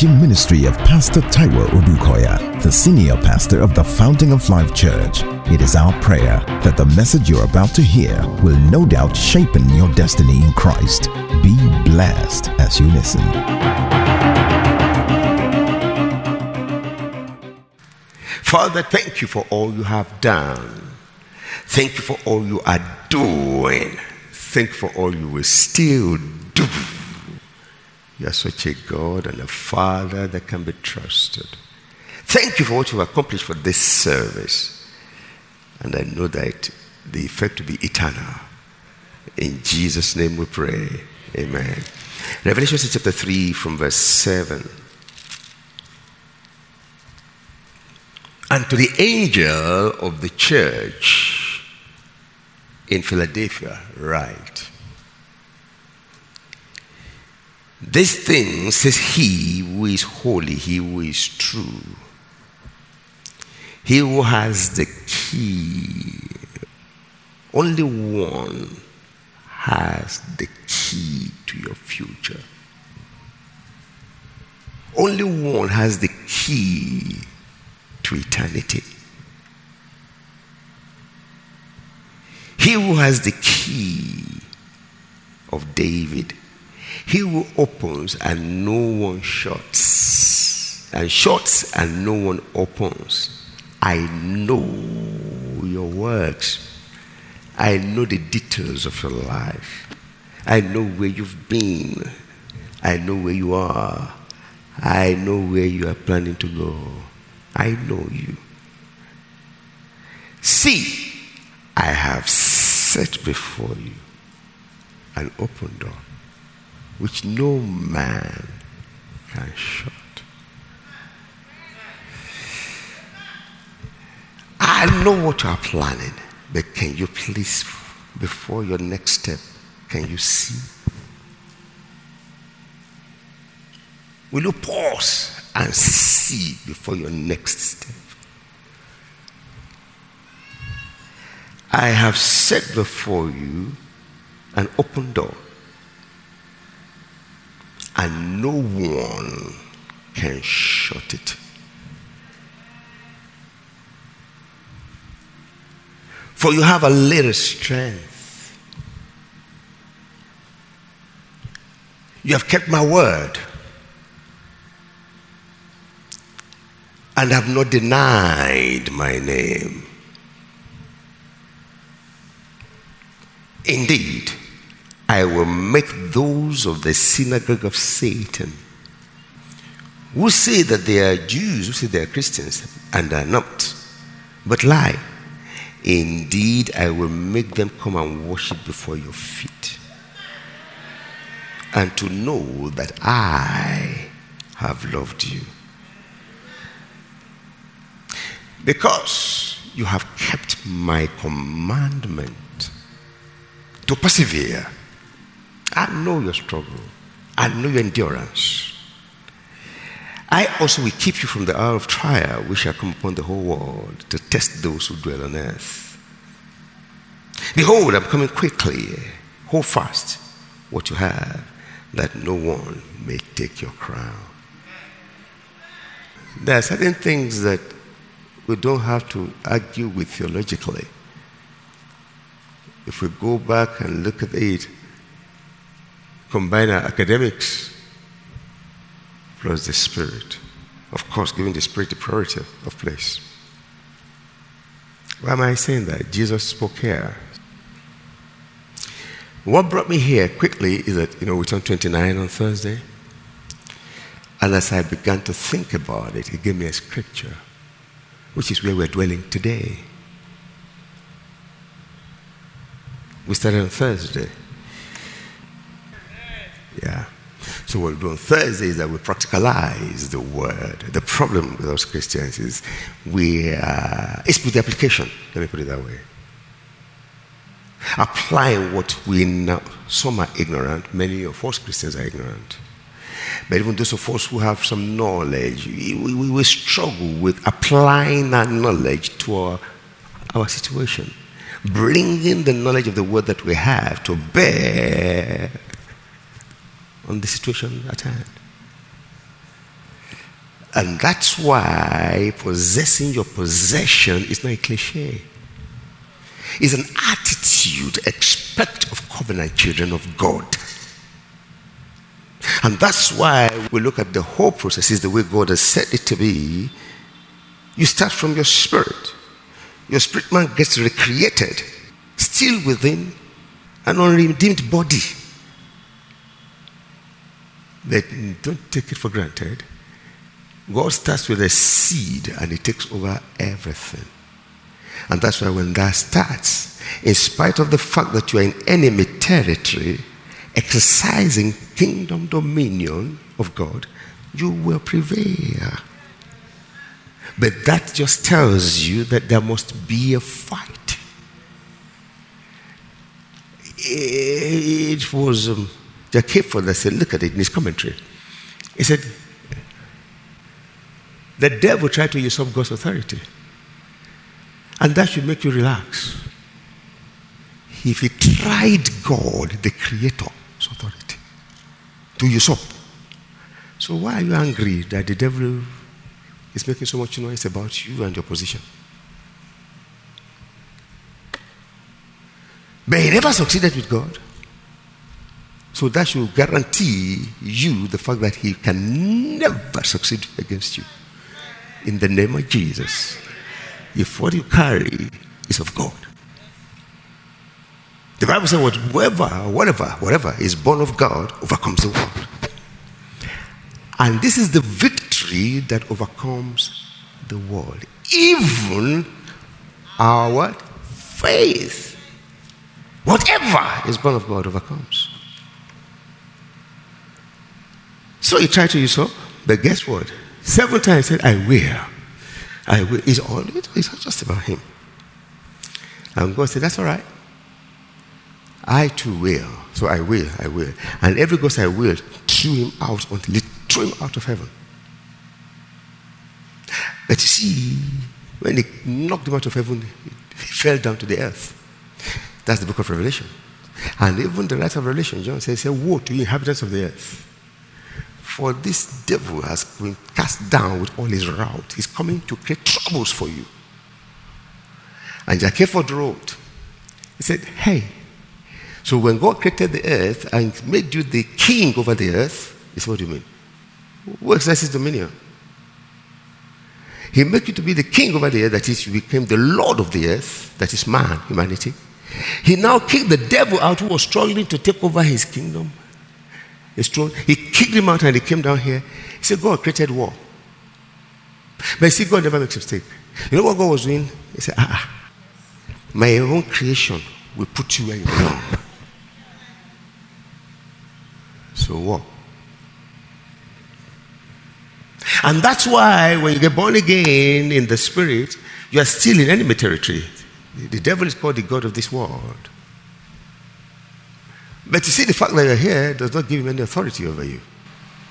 teaching ministry of Pastor Taiwo Odukoya, the senior pastor of the Fountain of Life Church. It is our prayer that the message you're about to hear will no doubt shape your destiny in Christ. Be blessed as you listen. Father, thank you for all you have done. Thank you for all you are doing. Thank you for all you will still do. You are such a God and a Father that can be trusted. Thank you for what you've accomplished for this service. And I know that the effect will be eternal. In Jesus' name we pray. Amen. Revelation chapter 3 from verse 7. And to the angel of the church in Philadelphia, write. This thing says he who is holy, he who is true, he who has the key. Only one has the key to your future. Only one has the key to eternity. He who has the key of David, he who opens and no one shuts, and shuts and no one opens. I know your works. I know the details of your life. I know where you've been. I know where you are. I know where you are planning to go. I know you. See, I have set before you an open door which no man can shut. I know what you are planning, but can you please, before your next step, can you see? Will you pause and see before your next step? I have set before you an open door, and no one can shut it. For you have a little strength. You have kept my word and have not denied my name. Indeed, I will make those of the synagogue of Satan who say that they are Jews, who say they are Christians, and are not, but lie. Indeed, I will make them come and worship before your feet, and to know that I have loved you. Because you have kept my commandment to persevere. I know your struggle, I know your endurance. I also will keep you from the hour of trial which shall come upon the whole world to test those who dwell on earth. Behold, I'm coming quickly. Hold fast what you have, that no one may take your crown. There are certain things that we don't have to argue with theologically. If we go back and look at it, combine our academics plus the spirit. Of course, giving the spirit the priority of place. Why am I saying that? Jesus spoke here. What brought me here quickly is that, you know, we turned 29 on Thursday. And as I began to think about it, he gave me a scripture, which is where we're dwelling today. We started on Thursday. Yeah. So what we do on Thursday is that we practicalize the word. The problem with us Christians is we uh, it's with the application. Let me put it that way. Applying what we know. Some are ignorant. Many of us Christians are ignorant. But even those of us who have some knowledge, we, we, we struggle with applying that knowledge to our, our situation. Bringing the knowledge of the word that we have to bear on the situation at hand. And that's why possessing your possession is not a cliche. It's an attitude expect of covenant children of God. And that's why we look at the whole process is the way God has set it to be. You start from your spirit. Your spirit man gets recreated, still within an unredeemed body. But don't take it for granted. God starts with a seed and He takes over everything. And that's why when that starts, in spite of the fact that you are in enemy territory, exercising kingdom dominion of God, you will prevail. But that just tells you that there must be a fight. It was um, Jack that said, look at it in his commentary. He said, the devil tried to usurp God's authority. And that should make you relax. If he tried God, the creator's authority, to usurp. So why are you angry that the devil is making so much noise about you and your position? But he never succeeded with God. So that should guarantee you the fact that he can never succeed against you in the name of Jesus. If what you carry is of God. The Bible says, whatever, whatever, whatever is born of God overcomes the world. And this is the victory that overcomes the world. Even our? Faith. Whatever is born of God overcomes. So he tried to so, but guess what? Several times he said, I will. I will. It's all it's not just about him. And God said, That's all right. I too will. So I will, I will. And every ghost I will threw him out until he threw him out of heaven. But you see, when they knocked him out of heaven, he fell down to the earth. That's the book of Revelation. And even the writer of Revelation, John says, Woe to you, inhabitants of the earth. For this devil has been cast down with all his rout. He's coming to create troubles for you. And Hayford wrote, he said, Hey, so when God created the earth and made you the king over the earth, is what do you mean? Who exercises dominion? He made you to be the king over the earth, that is, you became the Lord of the earth, that is man, humanity. He now kicked the devil out who was struggling to take over his kingdom He kicked him out and he came down here. He said, God created war. But you see, God never makes a mistake. You know what God was doing? He said, ah, ah my own creation will put you where you belong. So what? And that's why when you get born again in the spirit, you are still in enemy territory. The devil is called the God of this world. But you see, the fact that you're here does not give him any authority over you.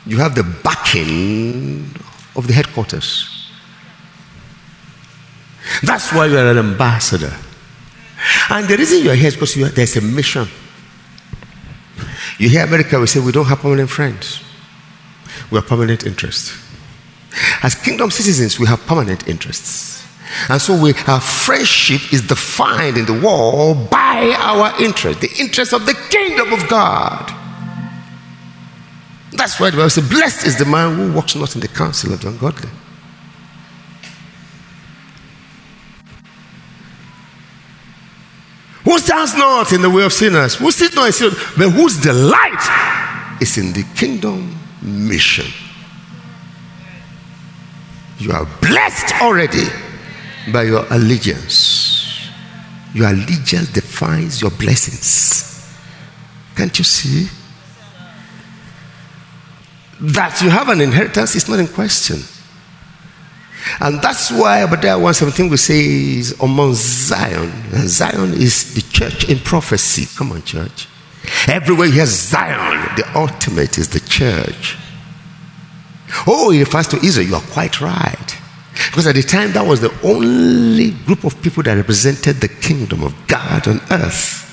You have the backing of the headquarters. That's why you're an ambassador. And the reason you're here is because are, there's a mission. You hear America, we say we don't have permanent friends, we have permanent interests. As kingdom citizens, we have permanent interests. And so we, our friendship is defined in the world by our interest, the interest of the kingdom of God. That's why the Bible says, Blessed is the man who walks not in the counsel of the ungodly. Who stands not in the way of sinners? Who sits not in sin, but whose delight is in the kingdom mission. You are blessed already by your allegiance. Your allegiance defines your blessings. Can't you see? That you have an inheritance is not in question. And that's why Obadiah 117 we say is on Zion. And Zion is the church in prophecy. Come on, church. Everywhere you Zion, the ultimate is the church. Oh, it refers to Israel. You are quite right. Because at the time, that was the only group of people that represented the kingdom of God on earth.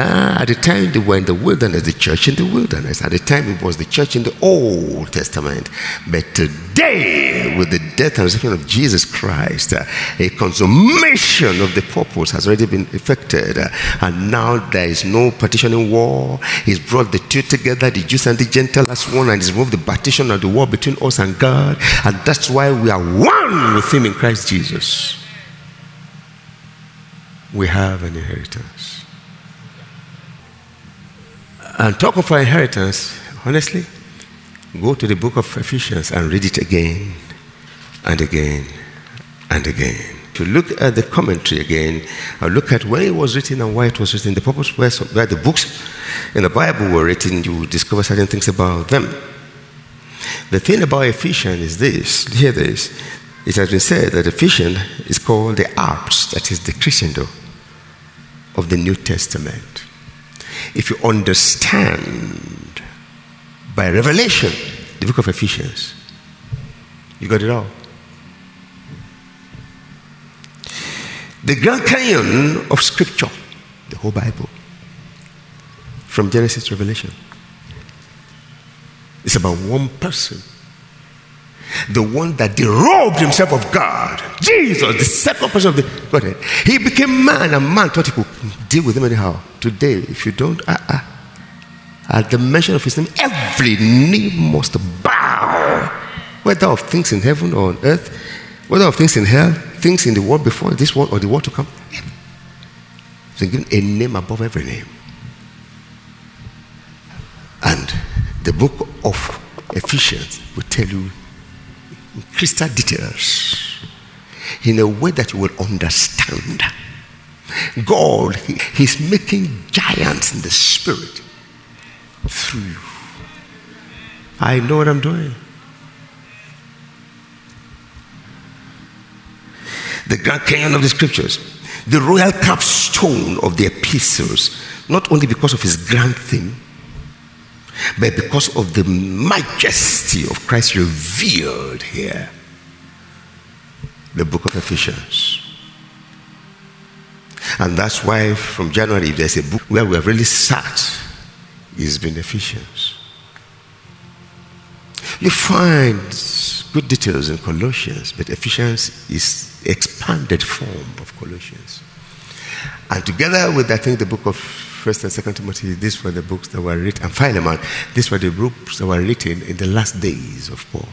Uh, at the time they were in the wilderness, the church in the wilderness. At the time it was the church in the Old Testament. But today, with the death and resurrection of Jesus Christ, a consummation of the purpose has already been effected. And now there is no partitioning war. He's brought the two together, the Jews and the Gentiles as one, and he's removed the partition of the war between us and God. And that's why we are one with him in Christ Jesus. We have an inheritance. And talk of our inheritance, honestly, go to the book of Ephesians and read it again and again and again. To look at the commentary again, or look at when it was written and why it was written, the purpose where, where the books in the Bible were written, you discover certain things about them. The thing about Ephesians is this hear this. It has been said that Ephesians is called the Alps, that is the crescendo of the New Testament if you understand by revelation the book of Ephesians, you got it all. The Grand Canyon of Scripture, the whole Bible, from Genesis to Revelation, it's about one person the one that derobed himself of God. Jesus, the second person of the Godhead. He became man, and man thought he could deal with him anyhow. Today, if you don't, uh, uh, at the mention of his name, every knee must bow, whether of things in heaven or on earth, whether of things in hell, things in the world before this world or the world to come. So given a name above every name. And the book of Ephesians will tell you crystal details in a way that you will understand. God, he, He's making giants in the spirit through you. I know what I'm doing. The Grand Canyon of the Scriptures, the royal capstone of the epistles, not only because of his grand theme, but because of the majesty of Christ revealed here. The book of Ephesians. And that's why from January, if there's a book where we have really sat, it's been Ephesians. You find good details in Colossians, but Ephesians is expanded form of Colossians. And together with, I think, the book of First and Second Timothy, these were the books that were written, and Philemon, these were the books that were written in the last days of Paul.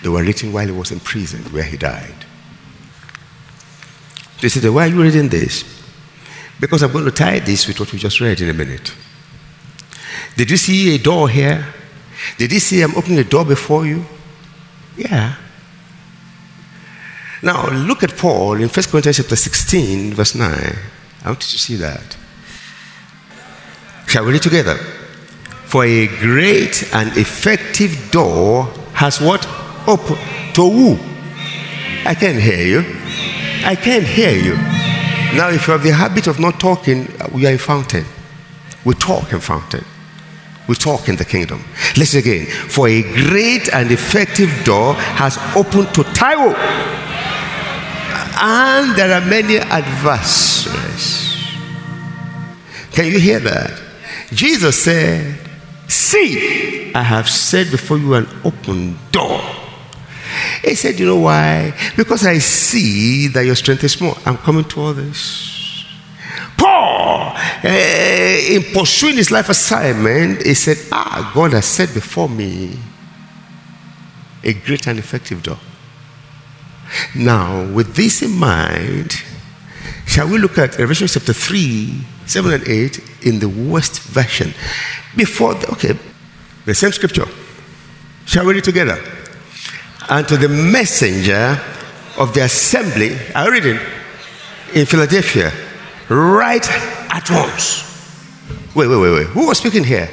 They were written while he was in prison, where he died. They said, Why are you reading this? Because I'm going to tie this with what we just read in a minute. Did you see a door here? Did you see I'm opening a door before you? Yeah. Now look at Paul in 1 Corinthians chapter 16, verse 9. I want you to see that. Shall we read together? For a great and effective door has what? Open. To who? I can't hear you. I can't hear you. Now, if you have the habit of not talking, we are in fountain. We talk in fountain. We talk in the kingdom. Listen again. For a great and effective door has opened to Taiwo. And there are many adversaries. Can you hear that? Jesus said, See, I have set before you an open door. He said, You know why? Because I see that your strength is small. I'm coming to all this. Paul, uh, in pursuing his life assignment, he said, Ah, God has set before me a great and effective door. Now, with this in mind, shall we look at Revelation chapter 3, 7 and 8 in the Wuest version. Before, the, okay, the same scripture. Shall we read together? And to the messenger of the assembly, I read it in Philadelphia, write at once. Wait, wait, wait, wait. Who was speaking here?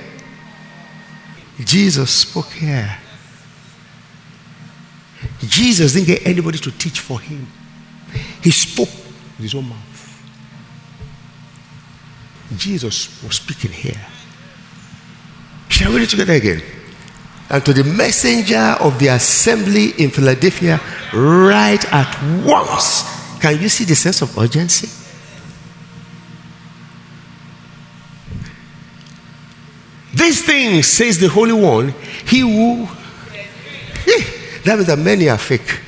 Jesus spoke here. Jesus didn't get anybody to teach for him. He spoke with his own mouth. Jesus was speaking here. Shall we read it together again? And to the messenger of the assembly in Philadelphia, write at once. Can you see the sense of urgency? These things, says the Holy One, he who. Yeah, that means that many are fake.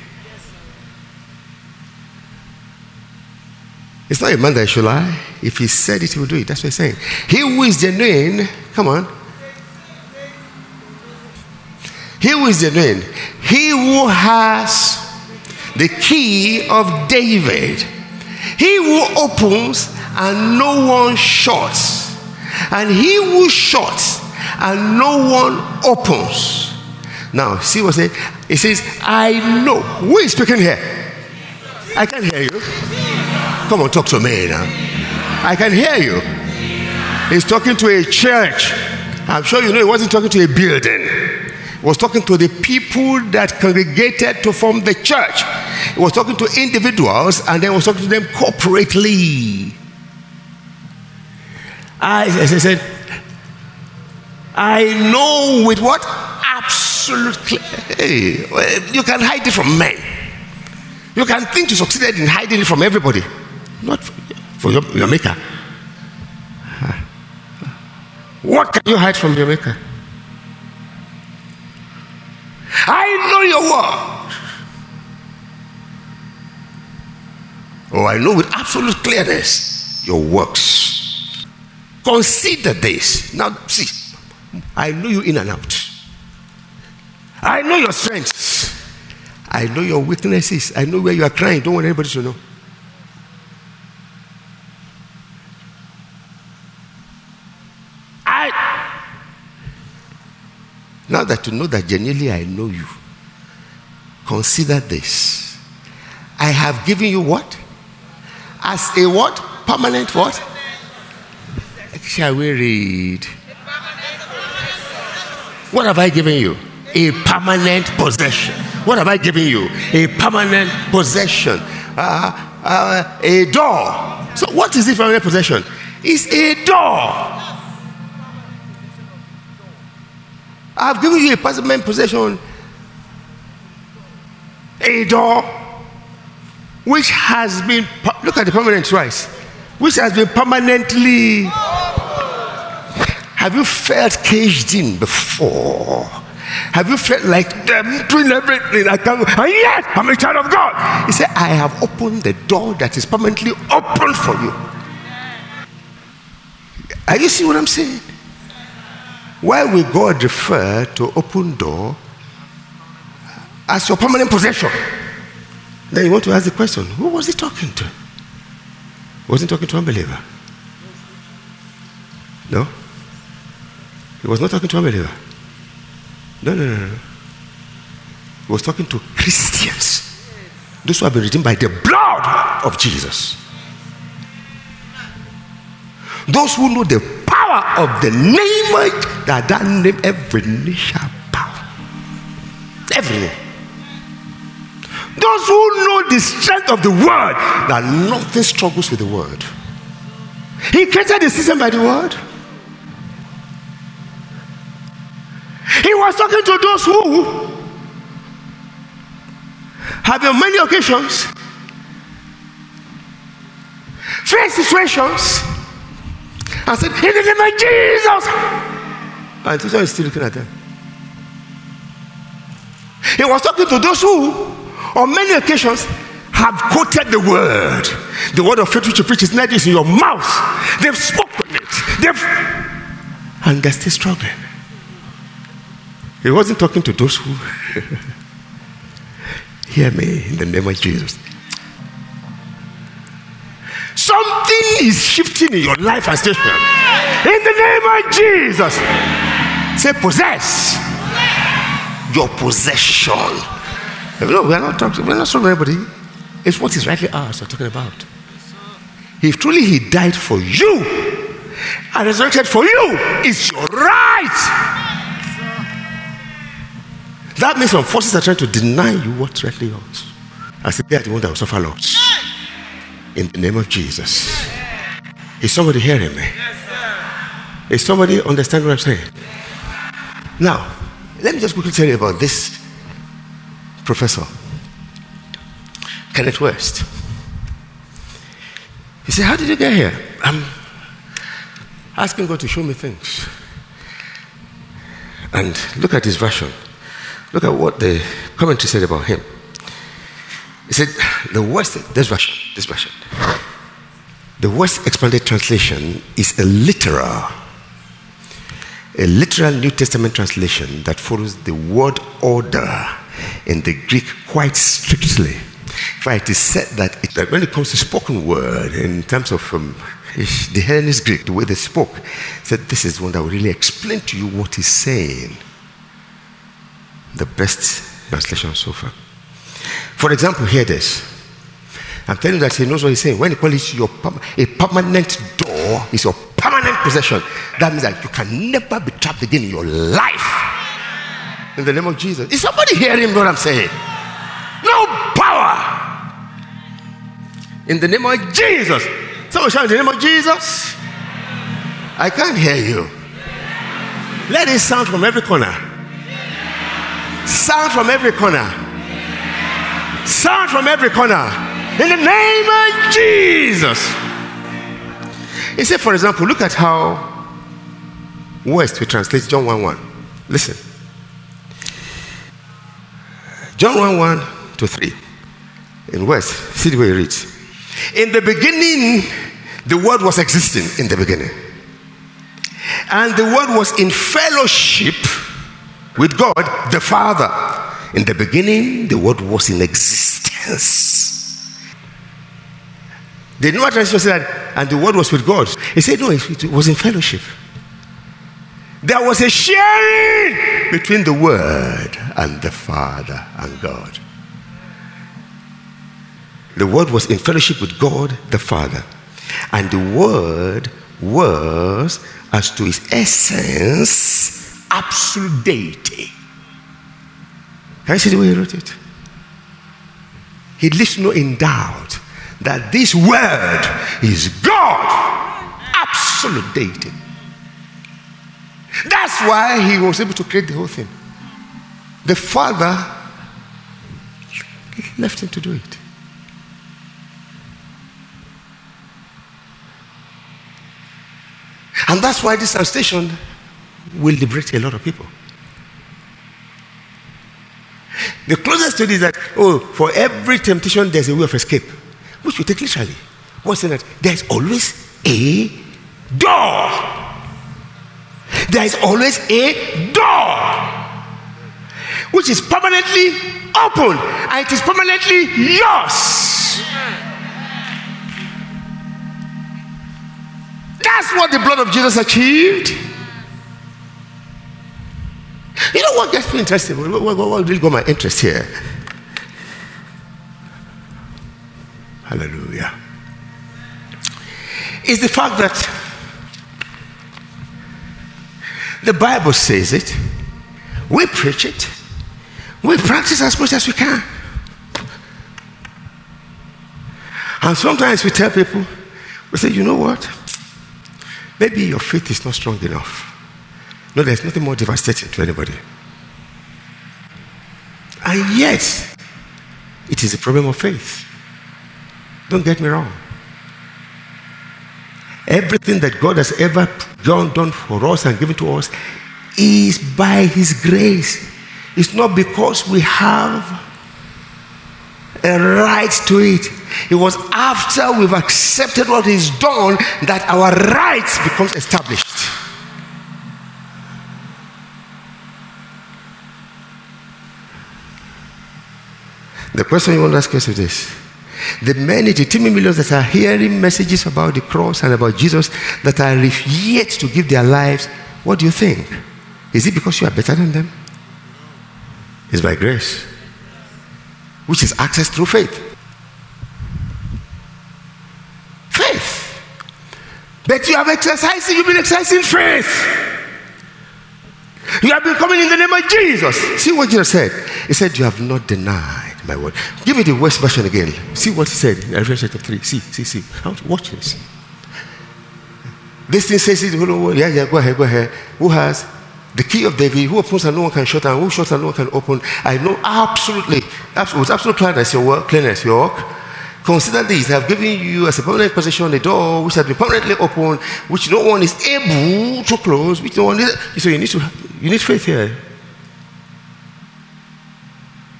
It's not a man that should lie. If he said it, he will do it. That's what he's saying. He who is genuine, come on. He who is genuine, he who has the key of David, he who opens and no one shuts, and he who shuts and no one opens. Now, see what it says? It says, I know. Who is speaking here? I can't hear you. Come on, talk to me now. I can hear you. He's talking to a church. I'm sure you know he wasn't talking to a building. He was talking to the people that congregated to form the church. He was talking to individuals and then was talking to them corporately. I, as I said, I know with what? Absolutely. Hey, you can hide it from men. You can think you succeeded in hiding it from everybody, not for your, maker. What can you hide from your maker? I know your word. Oh, I know with absolute clearness your works. Consider this. Now, see, I know you in and out. I know your strengths. I know your weaknesses. I know where you are crying. Don't want anybody to know. I now that you know that genuinely I know you, consider this. I have given you what? As a what? Permanent what? Shall we read? What have I given you? A permanent possession. What have I given you? A permanent possession. Uh, uh, a door. So, what is this permanent possession? It's a door. I've given you a permanent possession. A door which has been, look at the permanent rice, which has been permanently have you felt caged in before? Have you felt like them doing everything I can? And yet, I'm a child of God. He said, I have opened the door that is permanently open for you. Are you see what I'm saying? Why will God refer to open door as your permanent possession? Then you want to ask the question, who was he talking to? Wasn't talking to a unbeliever? No? He was not talking to a believer. No, no, no, no. He was talking to Christians. Those who have been redeemed by the blood of Jesus. Those who know the power of the name that that name every shall bow. Every. Those who know the strength of the word that nothing struggles with the word. He created the system by the word. He was talking to those who have on many occasions faced situations and said, In the name of Jesus. And Jesus is still looking at them. He was talking to those who, on many occasions, have quoted the word. The word of faith which you preach is not just in your mouth. They've spoken it. They've and they're still struggling. He wasn't talking to those who hear me in the name of Jesus. Something is shifting in your life and station. In the name of Jesus. Say possess your possession. No, we're not talking, we're not talking about anybody. It's what is rightly ours we're talking about. If truly he died for you and resurrected for you, it's your right. That means some forces are trying to deny you what's rightly yours. I said, they are the one that will suffer loss. In the name of Jesus. Is somebody hearing me? Is somebody understand what I'm saying? Now, let me just quickly tell you about this professor, Kenneth Wuest. He said, How did you get here? I'm asking God to show me things. And look at his version. Look at what the commentary said about him. He said, the Wuest, this version, this version. The Wuest Expanded Translation is a literal, a literal New Testament translation that follows the word order in the Greek quite strictly. Fact, it is said that, it, that when it comes to spoken word, in terms of um, the Hellenist Greek, the way they spoke, said this is one that will really explain to you what he's saying. The best translation so far. For example, hear this. I'm telling you that he knows what he's saying. When he calls it your a permanent door, is your permanent possession. That means that you can never be trapped again in your life. In the name of Jesus. Is somebody hearing what I'm saying? No power. In the name of Jesus. Someone shout in the name of Jesus. I can't hear you. Let it sound from every corner. Sound from every corner. Sound from every corner. In the name of Jesus. He said, for example, look at how Wuest we translate John 1 1. Listen. John 1 1 to 3. In Wuest, see the way he reads. In the beginning, the Word was existing in the beginning. And the Word was in fellowship with God the Father. In the beginning, the Word was in existence. The New Translation said, and the Word was with God. He said, no, it was in fellowship. There was a sharing between the Word and the Father and God. The Word was in fellowship with God the Father. And the Word was, as to its essence, absolute deity. Can you see the way he wrote it? He leaves no in doubt that this Word is God, absolute deity. That's why he was able to create the whole thing. The Father left him to do it. And that's why this translation will liberate a lot of people. The closest to this is that, oh, for every temptation, there's a way of escape, which we take literally. What's in that? There's always a door. There is always a door which is permanently open and it is permanently yours. That's what the blood of Jesus achieved. You know what gets me interested? What, what, what really got my interest here? Hallelujah. Is the fact that the Bible says it, we preach it, we practice as much as we can. And sometimes we tell people, we say, you know what? Maybe your faith is not strong enough. No, there's nothing more devastating to anybody. And yet, it is a problem of faith. Don't get me wrong. Everything that God has ever done, for us and given to us is by His grace. It's not because we have a right to it. It was after we've accepted what He's done that our rights becomes established. The question you want to ask yourself is this. The many, the 10 millions that are hearing messages about the cross and about Jesus that are yet to give their lives, what do you think? Is it because you are better than them? It's by grace, which is access through faith. Faith. But you have exercised, you've been exercising faith. You have been coming in the name of Jesus. See what Jesus said? He said, You have not denied my word. Give me the Wuest version again. See what he said in Revelation chapter 3. See, see, see. Watch this. This thing says, it. Yeah, yeah, go ahead, go ahead. Who has the key of David? Who opens and no one can shut, and who shuts and no one can open? I know absolutely, absolutely with absolute clearness your work, clearness your work Consider this I have given you as a permanent possession the door which has been permanently opened, which no one is able to close, which no one is. So you need to You need faith here.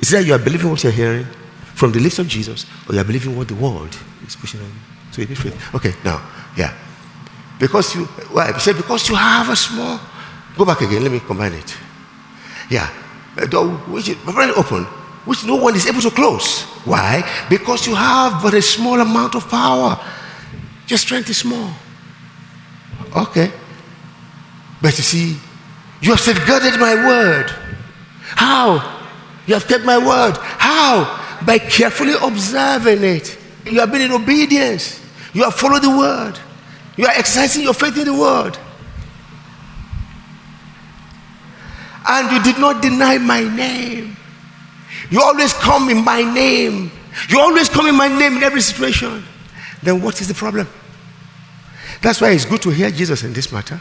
Is that you are believing what you're hearing from the lips of Jesus, or you are believing what the world is pushing on you? So you need faith. Okay, now, yeah. Because you, why? Well, said because you have a small. Go back again. Let me combine it. Yeah, a door which is very open, which no one is able to close. Why? Because you have but a small amount of power. Your strength is small. Okay. But you see, you have safeguarded my word. How? You have kept my word. How? By carefully observing it. You have been in obedience. You have followed the word. You are exercising your faith in the word. And you did not deny my name. You always come in my name. You always come in my name in every situation. Then what is the problem? That's why it's good to hear Jesus in this matter.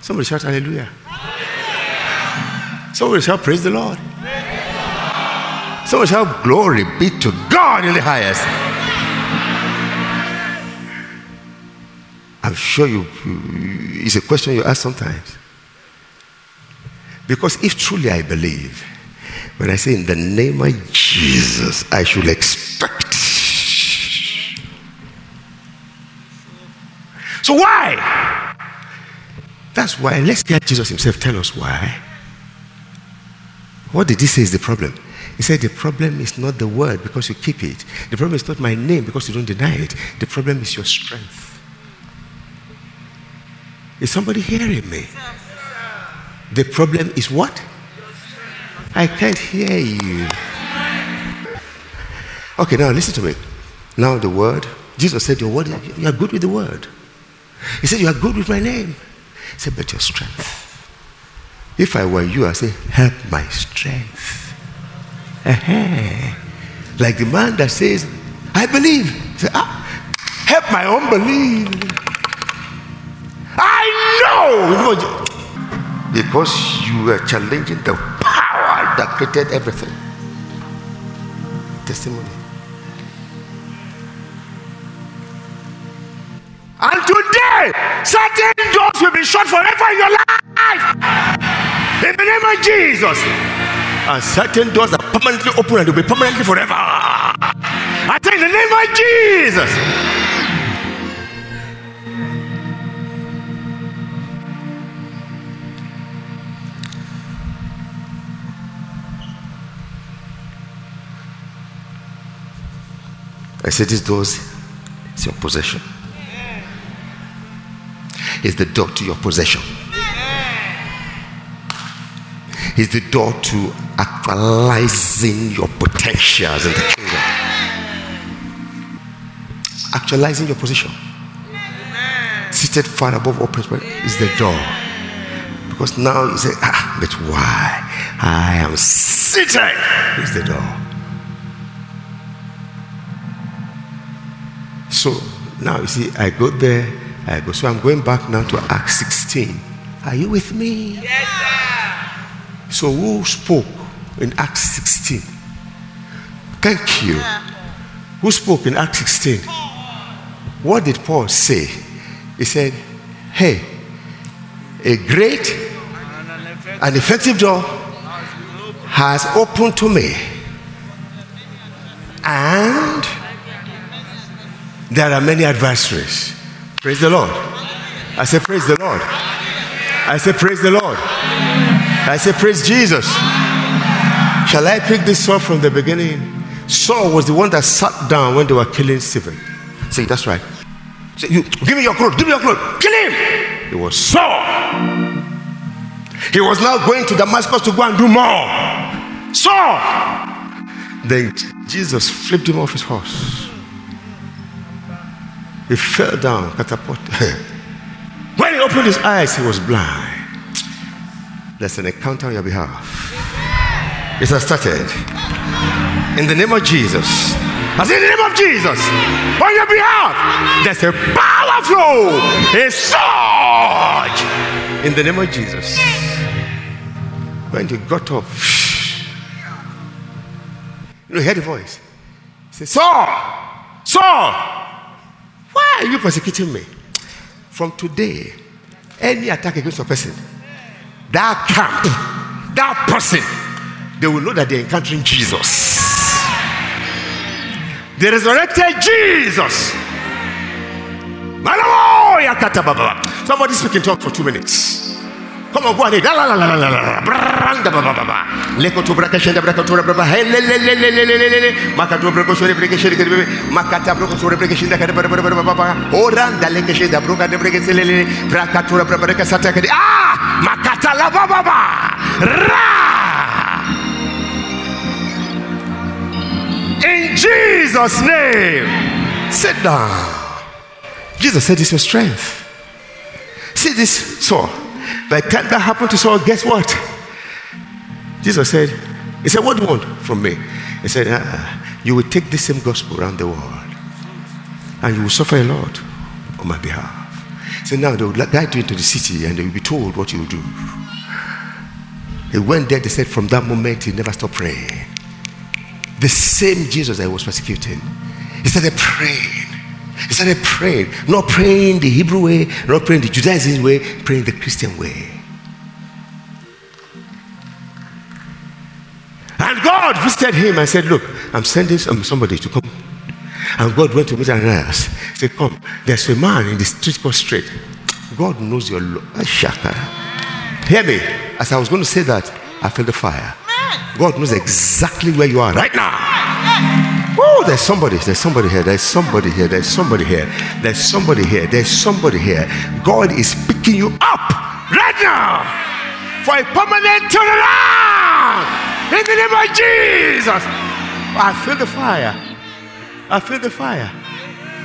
Somebody shout hallelujah. Somebody shout praise the Lord. Somebody shout glory be to God in the highest. I'm sure you, it's a question you ask sometimes. Because if truly I believe, when I say in the name of Jesus, I should expect. So why? That's why. Let's hear Jesus himself tell us why. What did he say is the problem? He said, The problem is not the word because you keep it. The problem is not my name because you don't deny it. The problem is your strength. Is somebody hearing me? The problem is what? I can't hear you. Okay, now listen to me. Now the word, Jesus said, Your word, you are good with the word. He said, You are good with my name. He said, But your strength. If I were you, I'd say, Help my strength. Uh-huh. Like the man that says, I believe. Say, ah, help my unbelief. I know. Because you are challenging the power that created everything. Testimony. And today, certain doors will be shut forever in your life. In the name of Jesus. And certain doors are permanently open and will be permanently forever. I tell you, in the name of Jesus. I said, These doors is your possession. It's the door to your possession is the door to actualizing your potentials in the kingdom. Actualizing your position. Seated far above all principles is the door. Because now you say, ah, but why? I am seated is the door. So now you see, I go there, I go. So I'm going back now to Acts 16. Are you with me? Yes, sir. So, who spoke in Acts 16? Thank you. Who spoke in Acts 16? What did Paul say? He said, Hey, a great and effective door has opened to me. And there are many adversaries. Praise the Lord. I say, Praise the Lord. I say, Praise the Lord. I say, Praise Jesus. Shall I pick this up from the beginning? Saul was the one that sat down when they were killing Stephen. Say, that's right. Say, you, give me your clothes, give me your clothes, kill him. It was Saul. He was now going to Damascus to go and do more. Saul. Then Jesus flipped him off his horse. He fell down, catapulted. when he opened his eyes, he was blind. There's an encounter on your behalf. It has started. In the name of Jesus. I say, in the name of Jesus. On your behalf. There's a power flow. A surge. In the name of Jesus. When you got up, you know, hear the voice. Say, Saul, Saul, why are you persecuting me? From today, any attack against a person that camp, that person, they will know that they're encountering Jesus. The resurrected Jesus. Somebody speak in tongues for two minutes. Come on, go ahead. La la la la la la. Branda ba ba ba ba. Leko to braka shenda braka to braka he le le le le le le le le. Maka to braka shore braka shenda kere makata braka shore braka shenda ba ba ba ba ba. Oranda leke shenda braka de braka se le le. Braka to braka braka sata kere. Ah! Makata la ba ba ba. Ra! In Jesus' name. Sit down. Jesus said, is your strength. See this Saul. By the time that happened to Saul, guess what? Jesus said, He said, What do you want from me? He said, ah, You will take this same gospel around the world and you will suffer a lot on my behalf. So now they will guide you into the city and they will be told what you will do. He went there, they said, From that moment, he never stopped praying. The same Jesus that was persecuting, he started praying. He started praying, not praying the Hebrew way, not praying the Judaism way, praying the Christian way. And God visited him and said, Look, I'm sending somebody to come. And God went to meet Ananias. He said, Come, there's a man in the street called Straight. God knows your lo- ah, shaka. Hear me. As I was going to say that, I felt the fire. God knows exactly where you are right now. Oh, there's somebody, there's somebody here, there's somebody here, there's somebody here, there's somebody here, there's somebody here. God is picking you up right now for a permanent turnaround in the name of Jesus. I feel the fire. I feel the fire.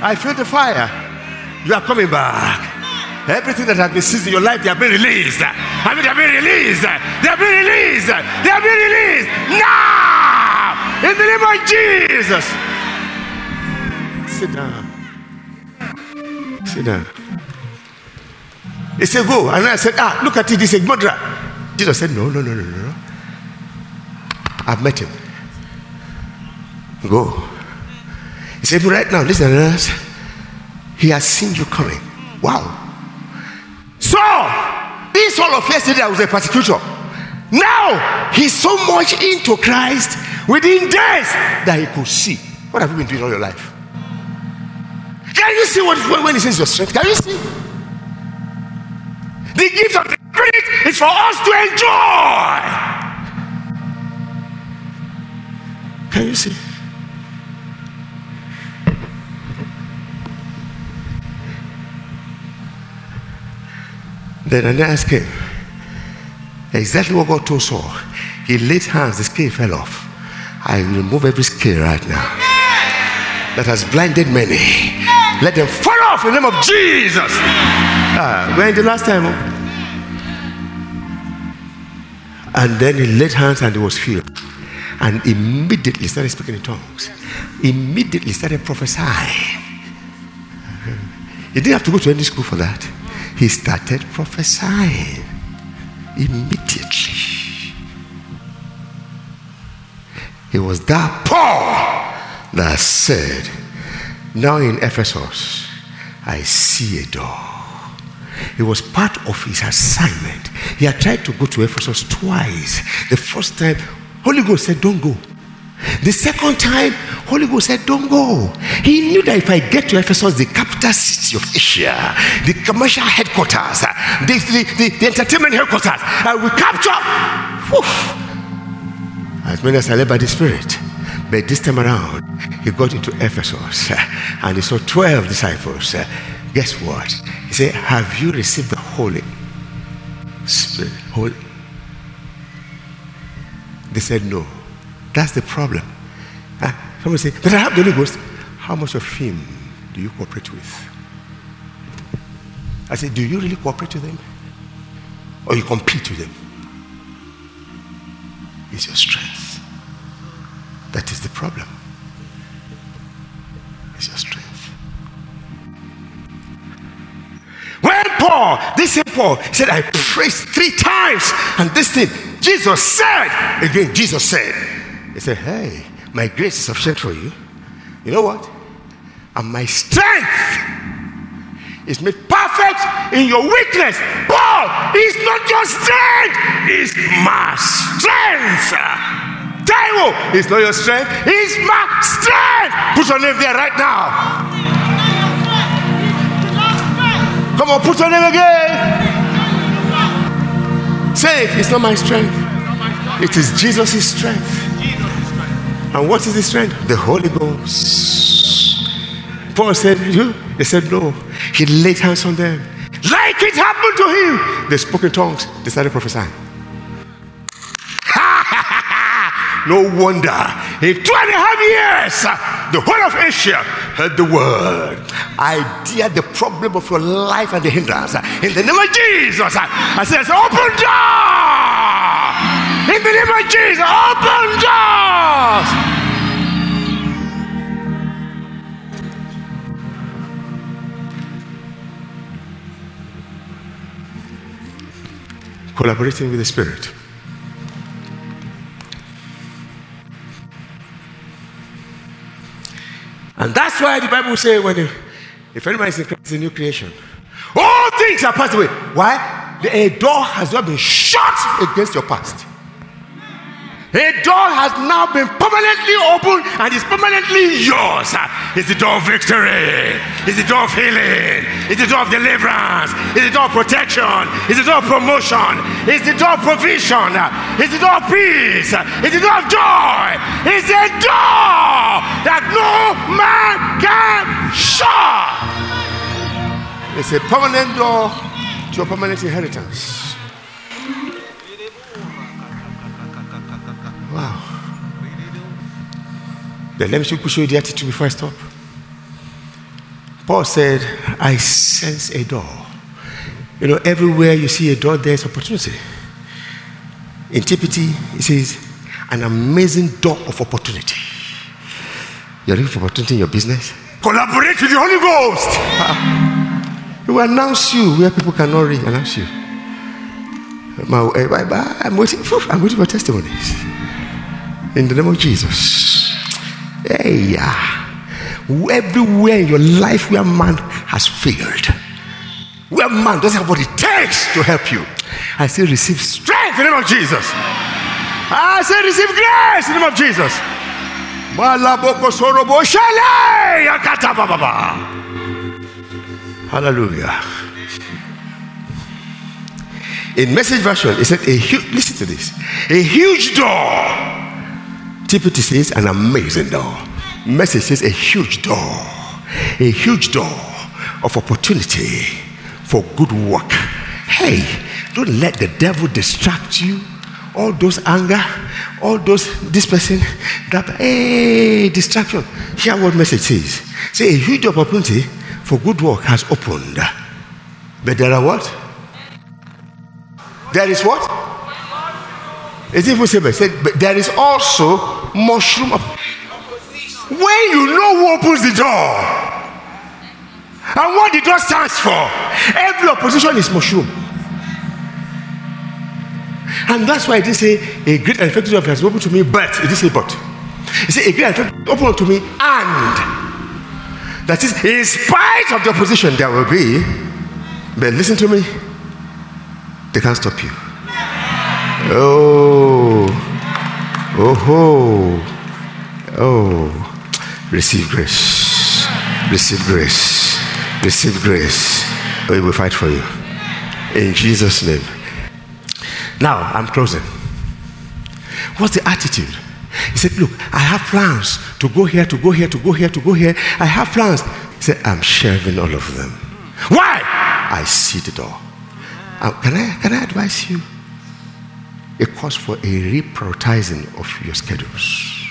I feel the fire. You are coming back. Everything that has been seized in your life, they have been released. I mean, they have been released. They have been released. They have been released. Now, in the name of Jesus. Sit down. Sit down. He said, Go. And I said, Ah, look at it. Is a murderer. Jesus said, No, no, no, no, no. I've met him. Go. He said, Right now, listen. He has seen you coming. Wow. So, this all of yesterday I was a persecutor. Now, he's so much into Christ within days that he could see. What have you been doing all your life? Can you see what when he says your strength? Can you see? The gift of the Spirit is for us to enjoy. Can you see? Then Ananias came. Exactly what God told Saul. He laid hands, the scale fell off. I remove every scale right now that has blinded many. Let them fall off in the name of Jesus. Ah, when the last time? And then he laid hands and he was filled. And immediately started speaking in tongues. Immediately started prophesying. He didn't have to go to any school for that he started prophesying immediately. It was that Paul that said, Now in Ephesus, I see a door. It was part of his assignment. He had tried to go to Ephesus twice. The first time, Holy Ghost said, Don't go. The second time, Holy Ghost said, Don't go. He knew that if I get to Ephesus, the capital city of Asia, the commercial headquarters, the, the, the, the entertainment headquarters, I will capture. As many as I led by the Spirit. But this time around, he got into Ephesus and he saw 12 disciples. Guess what? He said, Have you received the Holy Spirit? Holy? They said, No. That's the problem. Uh, somebody said, but I have the Holy Ghost. How much of him do you cooperate with? I said, do you really cooperate with them? Or you compete with them? It's your strength. That is the problem. It's your strength. When Paul, this same Paul, said, I prayed three times, and this thing, Jesus said, again, Jesus said, he said, Hey, my grace is sufficient for you. You know what? And my strength is made perfect in your weakness. Paul is not your strength, it's my strength. Is not your strength, it's my strength. Put your name there right now. Come on, put your name again. Say it, it's not my strength. It is Jesus' strength. And what is the strength? The Holy Ghost. Paul said, You? They said, No. He laid hands on them. Like it happened to him. They spoke in tongues. They started prophesying. No wonder. In two and a half years, the whole of Asia heard the word. Idea the problem of your life and the hindrance. In the name of Jesus, I says, Open door. In the name of Jesus, open doors. collaborating with the Spirit. And that's why the Bible says when if anyone is in Christ, a new creation. All things are passed away. Why? The, a door has not been shut against your past. A door has now been permanently opened and is permanently yours. It's the door of victory. It's the door of healing. It's the door of deliverance. It's the door of protection. It's the door of promotion. It's the door of provision. It's the door of peace. It's the door of joy. It's a door that no man can shut. It's a permanent door to a permanent inheritance. Then let me show you the attitude before I stop. Paul said, I sense a door. You know, everywhere you see a door, there's opportunity. In TPT, it says, an amazing door of opportunity. You're looking for opportunity in your business? Collaborate with the Holy Ghost. He will announce you where people cannot read, announce you. Eh, I'm waiting for, I'm waiting for testimonies. In the name of Jesus. Hey, ah. everywhere in your life where man has failed, where man doesn't have what it takes to help you, I say receive strength in the name of Jesus. I say receive grace in the name of Jesus. Hallelujah. In message version, it said a huge listen to this. A huge door TPT says an amazing door. Message says a huge door. A huge door of opportunity for good work. Hey, don't let the devil distract you. All those anger, all those this person, that hey distraction. Hear what message says. Say a huge opportunity for good work has opened. But there are what? There is what? It's even say, but there is also mushroom. When you know who opens the door and what the door stands for, every opposition is mushroom. And that's why they say a great and effective door has opened to me, but it is a but. He said a great and effective opened to me, and that is in spite of the opposition there will be, but listen to me, they can't stop you. Oh, oh, oh, receive grace, receive grace, receive grace. We will fight for you. In Jesus' name. Now, I'm closing. What's the attitude? He said, Look, I have plans to go here, to go here, to go here, to go here. I have plans. He said, I'm sharing all of them. Why? I see the door. Uh, can, I, can I advise you? It calls for a reprioritizing of your schedules.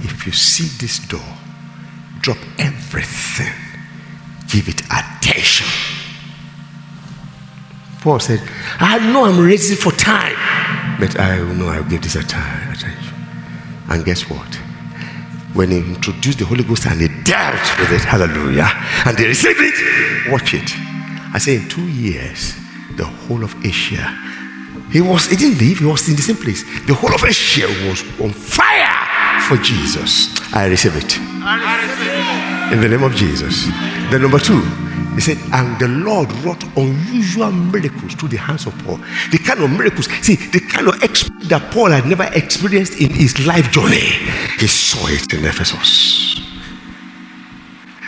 If you see this door, drop everything, give it attention. Paul said, I know I'm ready for time, but I know I'll give this attention. And guess what? When he introduced the Holy Ghost and he dealt with it, hallelujah, and they received it, watch it. I say in two years, the whole of Asia. He was, he didn't leave, he was in the same place. The whole of Asia was on fire for Jesus. I receive it. In the name of Jesus. Then number two, he said, and the Lord wrought unusual miracles through the hands of Paul. The kind of miracles, see, the kind of experience that Paul had never experienced in his life journey. He saw it in Ephesus.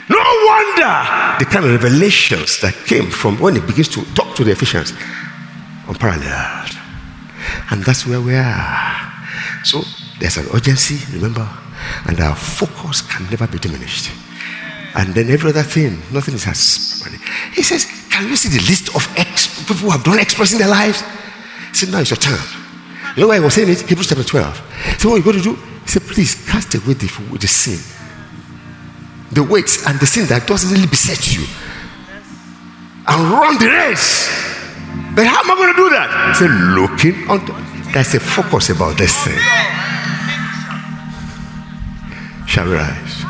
No wonder the kind of revelations that came from when he begins to talk to the Ephesians unparalleled. And that's where we are. So there's an urgency, remember, and our focus can never be diminished. And then every other thing, nothing is as. He says, Can you see the list of ex- people who have done exploits in their lives? He said, Now it's your turn. You know why I was saying it? Hebrews chapter 12. So what you got to do? He said, Please cast away the, the sin, the weights, and the sin that doesn't really beset you, and run the race. But how am I going to do that? Said, Looking on. There's a focus about this thing. Shall we rise?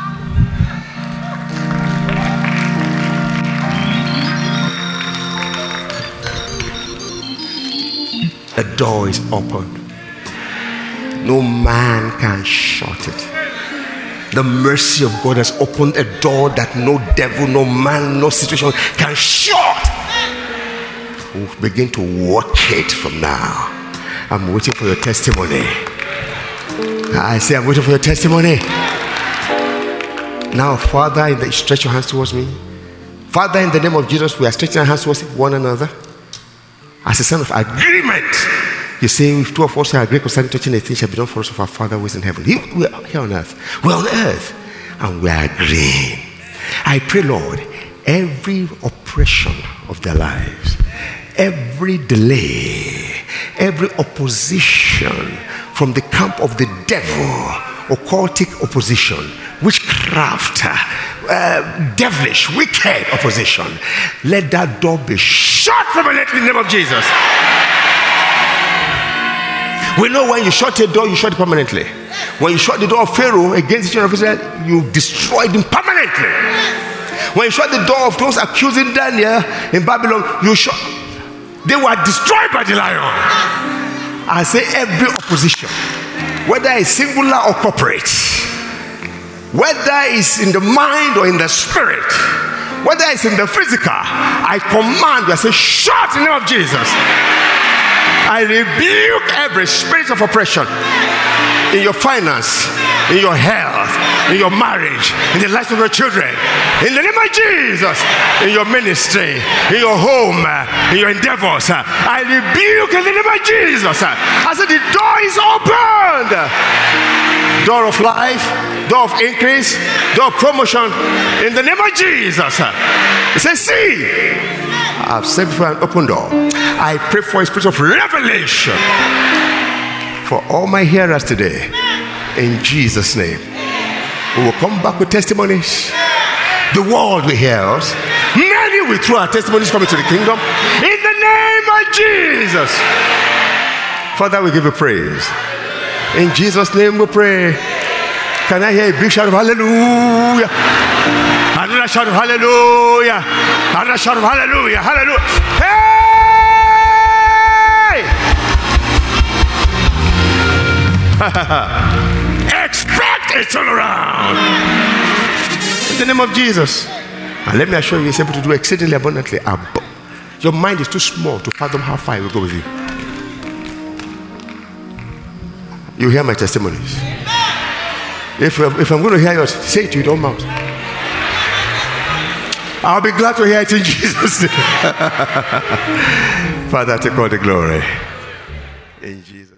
The door is open. No man can shut it. The mercy of God has opened a door that no devil, no man, no situation can shut. We'll begin to work it from now. I'm waiting for your testimony. I say, I'm waiting for your testimony. Now, Father, in the, stretch your hands towards me. Father, in the name of Jesus, we are stretching our hands towards one another as a sign of agreement. You say, if two of us are agreed concerning touching a thing shall be done for us of our Father who is in heaven. He, we are here on earth. We're on earth and we are agreeing. I pray, Lord, every oppression of their lives, every delay, every opposition from the camp of the devil, occultic opposition, witchcraft, uh, devilish, wicked opposition, let that door be shut permanently in the name of Jesus. We know when you shut a door, you shut it permanently. When you shut the door of Pharaoh against the children of Israel, you destroyed him permanently. When you shut the door of those accusing Daniel in Babylon, you shut. They were destroyed by the lion. I say every opposition, whether it's singular or corporate, whether it's in the mind or in the spirit, whether it's in the physical, I command you, I say, shut in the name of Jesus. I rebuke every spirit of oppression in your finance, in your health, in your marriage, in the lives of your children. In the name of Jesus, in your ministry, in your home, in your endeavors. I rebuke in the name of Jesus. I said, the door is opened. Door of life, door of increase, door of promotion. In the name of Jesus. He says, see. I've set before an open door. I pray for a spirit of revelation for all my hearers today. In Jesus' name. We will come back with testimonies. The world will hear us. Many will through our testimonies coming to the kingdom. In the name of Jesus. Father, we give you praise. In Jesus' name we pray. Can I hear a big shout of hallelujah? Hallelujah. Hallelujah. Hallelujah. Hey! Expect a turnaround. In the name of Jesus. And let me assure you, He's able to do exceedingly abundantly. Your mind is too small to fathom how far He will go with you. You hear my testimonies. If, if I'm going to hear yours, say it to your own mouth. I'll be glad to hear it in Jesus' name. Father, take all the glory. In Jesus'